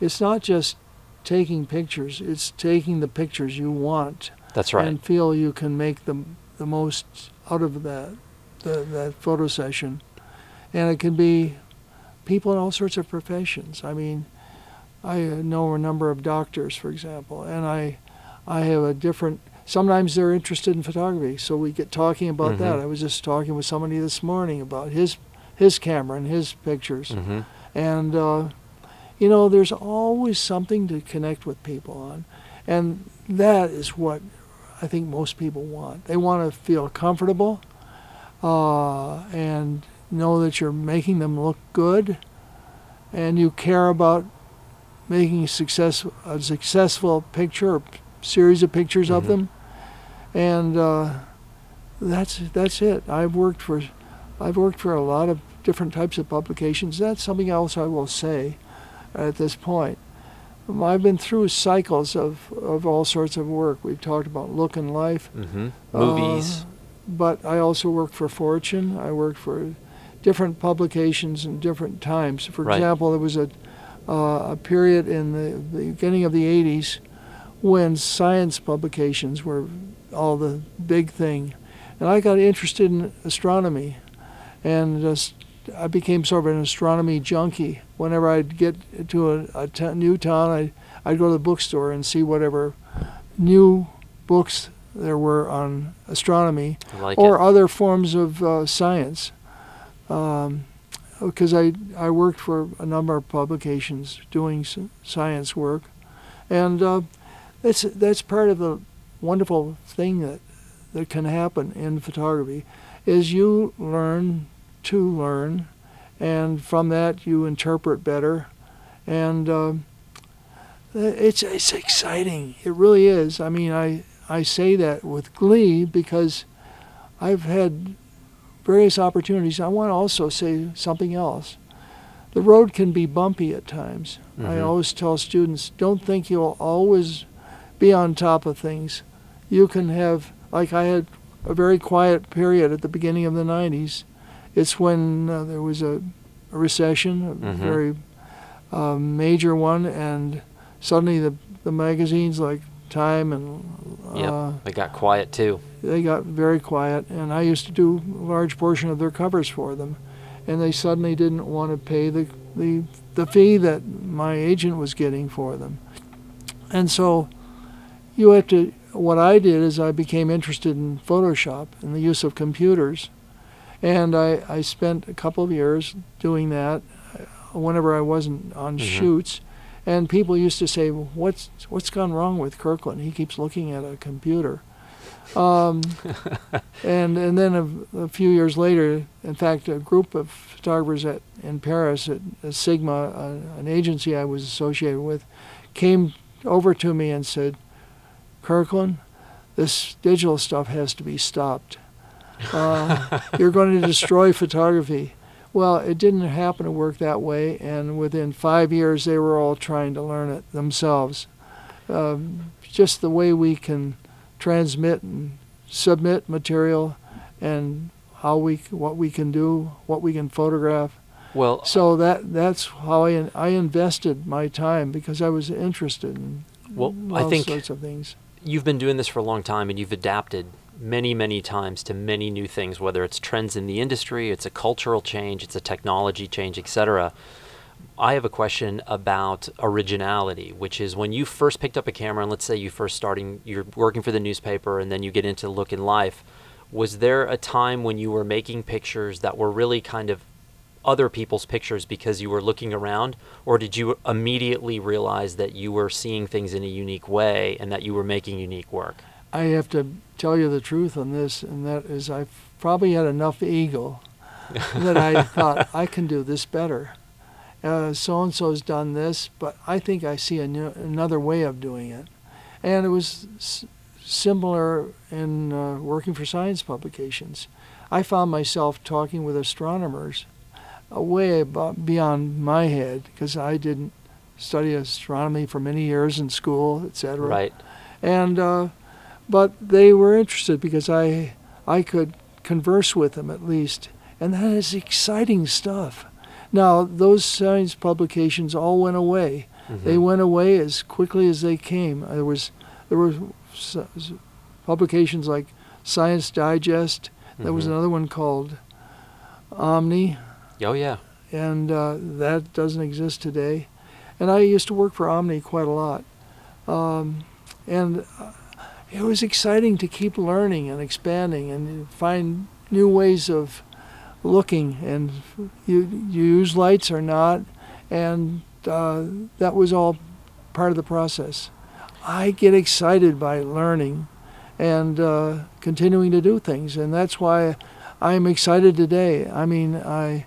it's not just taking pictures, it's taking the pictures you want That's right. and feel you can make the, the most out of that, the, that photo session. And it can be people in all sorts of professions. I mean, I know a number of doctors, for example, and I, I have a different. Sometimes they're interested in photography, so we get talking about that. Mhm. I was just talking with somebody this morning about his his camera and his pictures, hmm and uh, you know, there's always something to connect with people on, and that is what I think most people want. They want to feel comfortable, uh, and know that you're making them look good, and you care about making success a successful picture or series of pictures of Mhm. them, and uh, that's that's it. I've worked for I've worked for a lot of different types of publications. That's something else I will say at this point. Um, I've been through cycles of, of all sorts of work. We've talked about look and life, hmm Uh, Movies. but I also worked for Fortune. I worked for different publications in different times. For Right. example, there was a, uh, a period in the, the beginning of the 80s when science publications were all the big thing. And I got interested in astronomy. And just, I became sort of an astronomy junkie. Whenever I'd get to a, a t- new town, I'd, I'd go to the bookstore and see whatever new books there were on astronomy like or it. other forms of uh, science. Because I, I worked for a number of publications doing science work. And uh, that's, that's part of the wonderful thing that, that can happen in photography is you learn to learn and from that you interpret better. And um it's it's exciting. It really is. I mean i i say that with glee because i've had various opportunities i want to also say something else the road can be bumpy at times i Mhm. always tell students don't think you'll always be on top of things you can have like i had a very quiet period at the beginning of the 90s it's when uh, there was a, a recession a Mhm. very uh, major one and suddenly the the magazines like time and Yep. uh, They got quiet too. they got very quiet and i used to do a large portion of their covers for them and they suddenly didn't want to pay the, the, the fee that my agent was getting for them and so you have to what i did is i became interested in photoshop and the use of computers and i, I spent a couple of years doing that uh, whenever i wasn't on Mhm. shoots and people used to say what's what's gone wrong with kirkland he keeps looking at a computer um, and and then a, a few years later, in fact, a group of photographers at in Paris at, at Sygma, uh, an agency I was associated with, came over to me and said, "Kirkland, this digital stuff has to be stopped. Uh, you're going to destroy photography." Well, it didn't happen to work that way, and within five years, they were all trying to learn it themselves. Um, just the way we can transmit and submit material and how we what we can do, what we can photograph. Well, So that that's how I I invested my time because I was interested in Well, I all think- sorts of things. you've been doing this for a long time and you've adapted many, many times to many new things, whether it's trends in the industry, it's a cultural change, it's a technology change, etc. I have a question about originality, which is when you first picked up a camera, and let's say you first starting, you're working for the newspaper, and then you get into Look in Life. Was there a time when you were making pictures that were really kind of other people's pictures because you were looking around, or did you immediately realize that you were seeing things in a unique way and that you were making unique work? I have to tell you the truth on this, and that is I probably had enough ego that I thought I can do this better. So and so's done this, but I think I see new, another way of doing it. And it was s- similar in uh, working for science publications. I found myself talking with astronomers uh, way above, beyond my head because I didn't study astronomy for many years in school, etc. Right. And uh, but they were interested because I I could converse with them at least, and that is exciting stuff. Now those science publications all went away. Mhm. They went away as quickly as they came. There was there were publications like Science Digest. There was Mhm. another one called Omni, Oh yeah. and uh, that doesn't exist today. And I used to work for Omni quite a lot, um, and uh, it was exciting to keep learning and expanding and find new ways of looking. And you you use lights or not, and uh, that was all part of the process. I get excited by learning and uh, continuing to do things, and that's why I'm excited today. I mean, I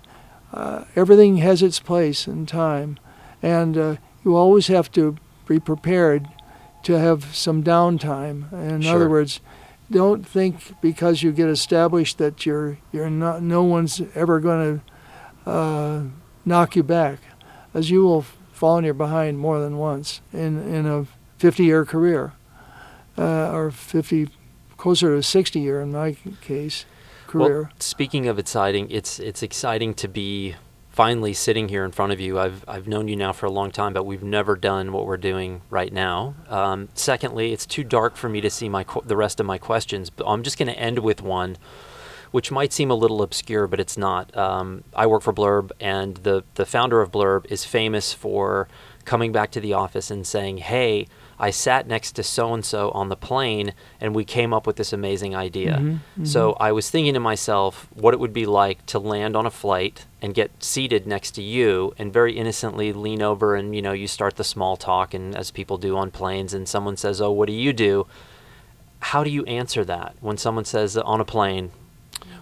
uh, everything has its place and time, and uh, you always have to be prepared to have some downtime. In Sure. other words, don't think because you get established that you're you're not no one's ever going to uh, knock you back, as you will fall in your behind more than once in in a 50-year career, uh, or 50 closer to 60 year in my case career. Well, speaking of exciting, it's it's exciting to be finally sitting here in front of you. I've I've known you now for a long time, but we've never done what we're doing right now. Um, secondly, it's too dark for me to see my qu- the rest of my questions, but I'm just going to end with one, which might seem a little obscure, but it's not. Um, I work for Blurb, and the the founder of Blurb is famous for coming back to the office and saying, "Hey." I sat next to so and so on the plane and we came up with this amazing idea. Mhm, So I was thinking to myself what it would be like to land on a flight and get seated next to you and very innocently lean over and you know you start the small talk and as people do on planes and someone says, "Oh, what do you do?" How do you answer that when someone says on a plane,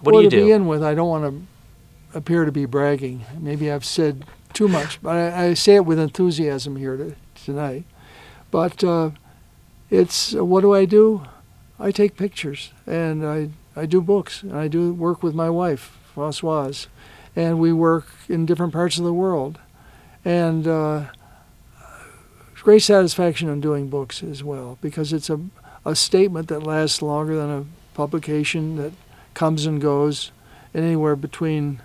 "What well, do you do?" Well, to begin with, I don't want to appear to be bragging. Maybe I've said too much, but I, I say it with enthusiasm here to, tonight. But uh, it's uh, what do I do? I take pictures and I, I do books and I do work with my wife, Françoise, and we work in different parts of the world. And uh, great satisfaction in doing books as well because it's a, a statement that lasts longer than a publication that comes and goes anywhere between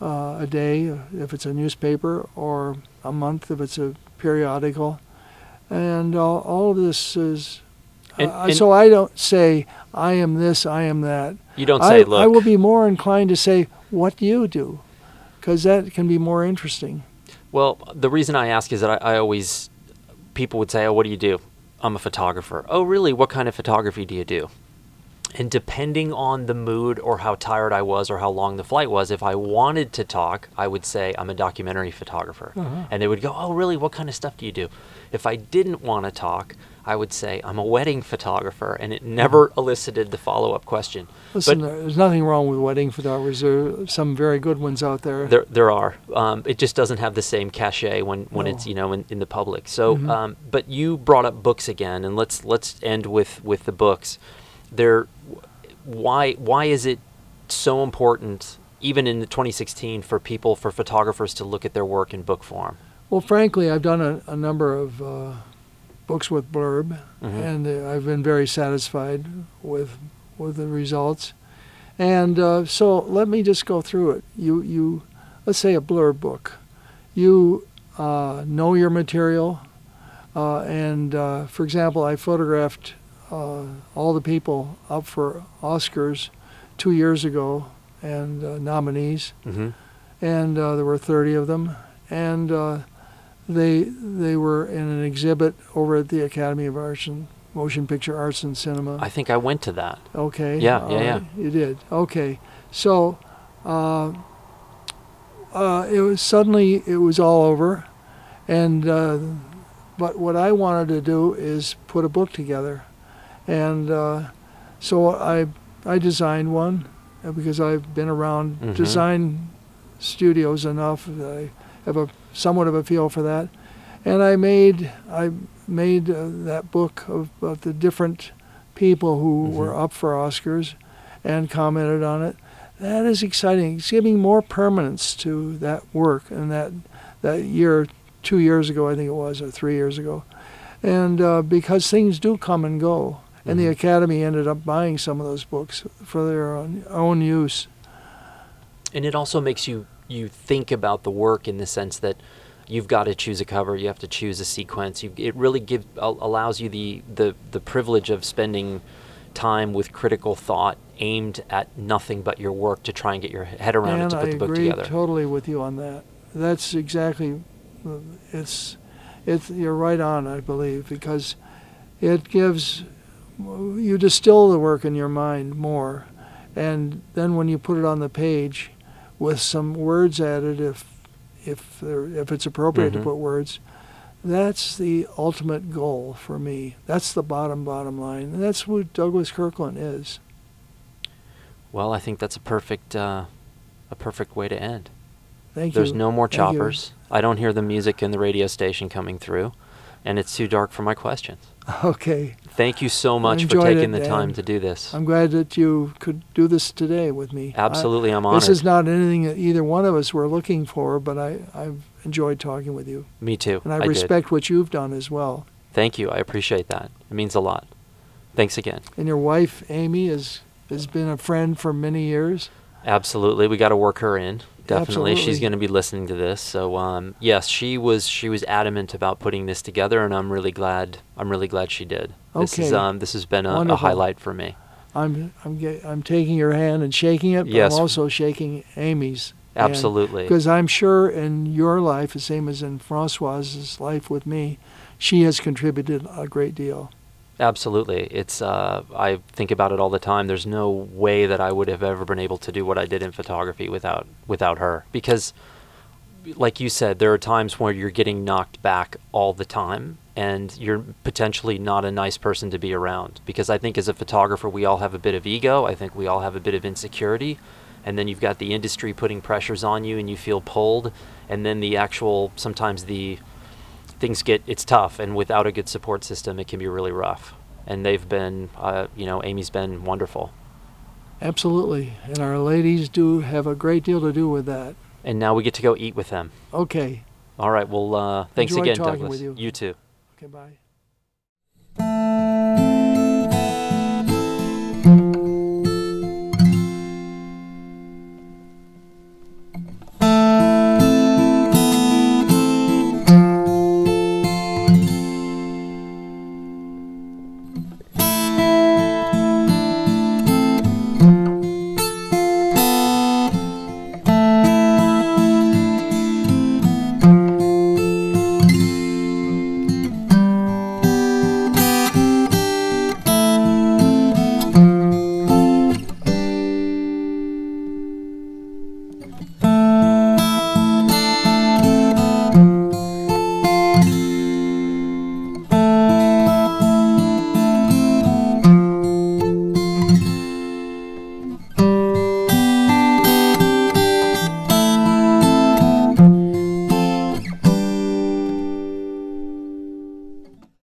uh, a day if it's a newspaper or a month if it's a periodical and all, all of this is And- uh, and- so i don't say i am this i am that You don't I, say, "Look." I will be more inclined to say what do you do because that can be more interesting Well, the reason I ask is that I, I always, people would say, Oh, what do you do? I'm a photographer. Oh, really? What kind of photography do you do? And depending on the mood or how tired I was or how long the flight was, if I wanted to talk, I would say, I'm a documentary photographer. Uh-huh. And they would go, Oh, really? What kind of stuff do you do? If I didn't want to talk, I would say, I'm a wedding photographer. And it never elicited the follow up question. listen But- there's nothing wrong with wedding photographers there are some very good ones out there There, there are. Um, it just doesn't have the same cachet when, when it's you know in, in the public. So, Mhm. um, but you brought up books again, and let's let's end with with the books. There, why why is it so important, even in the 2016, for people for photographers to look at their work in book form? Well, frankly, I've done a, a number of uh, books with Blurb, Mhm. and uh, I've been very satisfied with with the results. And uh, so let me just go through it. You you let's say a Blurb book. You uh, know your material, uh, and uh, for example, I photographed uh, all the people up for Oscars two years ago and uh, nominees, hmm and uh, there were 30 of them, and uh, they they were in an exhibit over at the Academy of Arts and Motion Picture Arts and Cinema. I think I went to that. Okay. Yeah, yeah, yeah. You did. Okay. So, uh, uh, it was suddenly it was all over, and uh, but what I wanted to do is put a book together, and uh, so I I designed one uh, because I've been around Mhm. design studios enough I have a somewhat of a feel for that, and I made I made uh, that book of, of the different people who Mhm. were up for Oscars and commented on it. That is exciting. It's giving more permanence to that work and that that year, two years ago, I think it was, or three years ago, and uh, because things do come and go, and the Mhm. Academy ended up buying some of those books for their own, own use. And it also makes you you think about the work in the sense that you've got to choose a cover, you have to choose a sequence. You, it really give al- allows you the, the the privilege of spending time with critical thought aimed at nothing but your work to try and get your head around it to put I the book agree together. totally with you on that. That's exactly, it's, it's you're right on. I believe because it gives you distill the work in your mind more, and then when you put it on the page, with some words added, if if there, if it's appropriate Mhm. to put words, that's the ultimate goal for me. That's the bottom bottom line, and that's what Douglas Kirkland is. Well, I think that's a perfect uh, a perfect way to end. Thank you. There's you. no more choppers. I don't hear the music in the radio station coming through, and it's too dark for my questions. Okay. Thank you so much for taking the time to do this. I'm glad that you could do this today with me. Absolutely, I'm honored. This is not anything that either one of us were looking for, but I, I've enjoyed talking with you. Me too. And I, did. respect what you've done as well. Thank you. I appreciate that. It means a lot. Thanks again. And your wife, Amy, is, has been a friend for many years. Absolutely, we got to work her in. Definitely, she's going to be listening to this. So, um, yes, she was she was adamant about putting this together, and I'm really glad. I'm really glad she did. This is Okay. um, this has been a, a highlight for me. I'm, I'm, ge- I'm taking your hand and shaking it, but Yes. I'm also shaking Amy's. Absolutely. Because I'm sure in your life, the same as in Francoise's life with me, she has contributed a great deal. Absolutely. It's uh, I think about it all the time. There's no way that I would have ever been able to do what I did in photography without without her because like you said, there are times where you're getting knocked back all the time and you're potentially not a nice person to be around because I think as a photographer we all have a bit of ego. I think we all have a bit of insecurity and then you've got the industry putting pressures on you and you feel pulled and then the actual sometimes the things get it's tough and without a good support system it can be really rough and they've been uh, you know amy's been wonderful Absolutely. And our ladies do have a great deal to do with that. and now we get to go eat with them Okay. all right well uh, thanks Enjoyed again douglas with you. you too Okay, bye.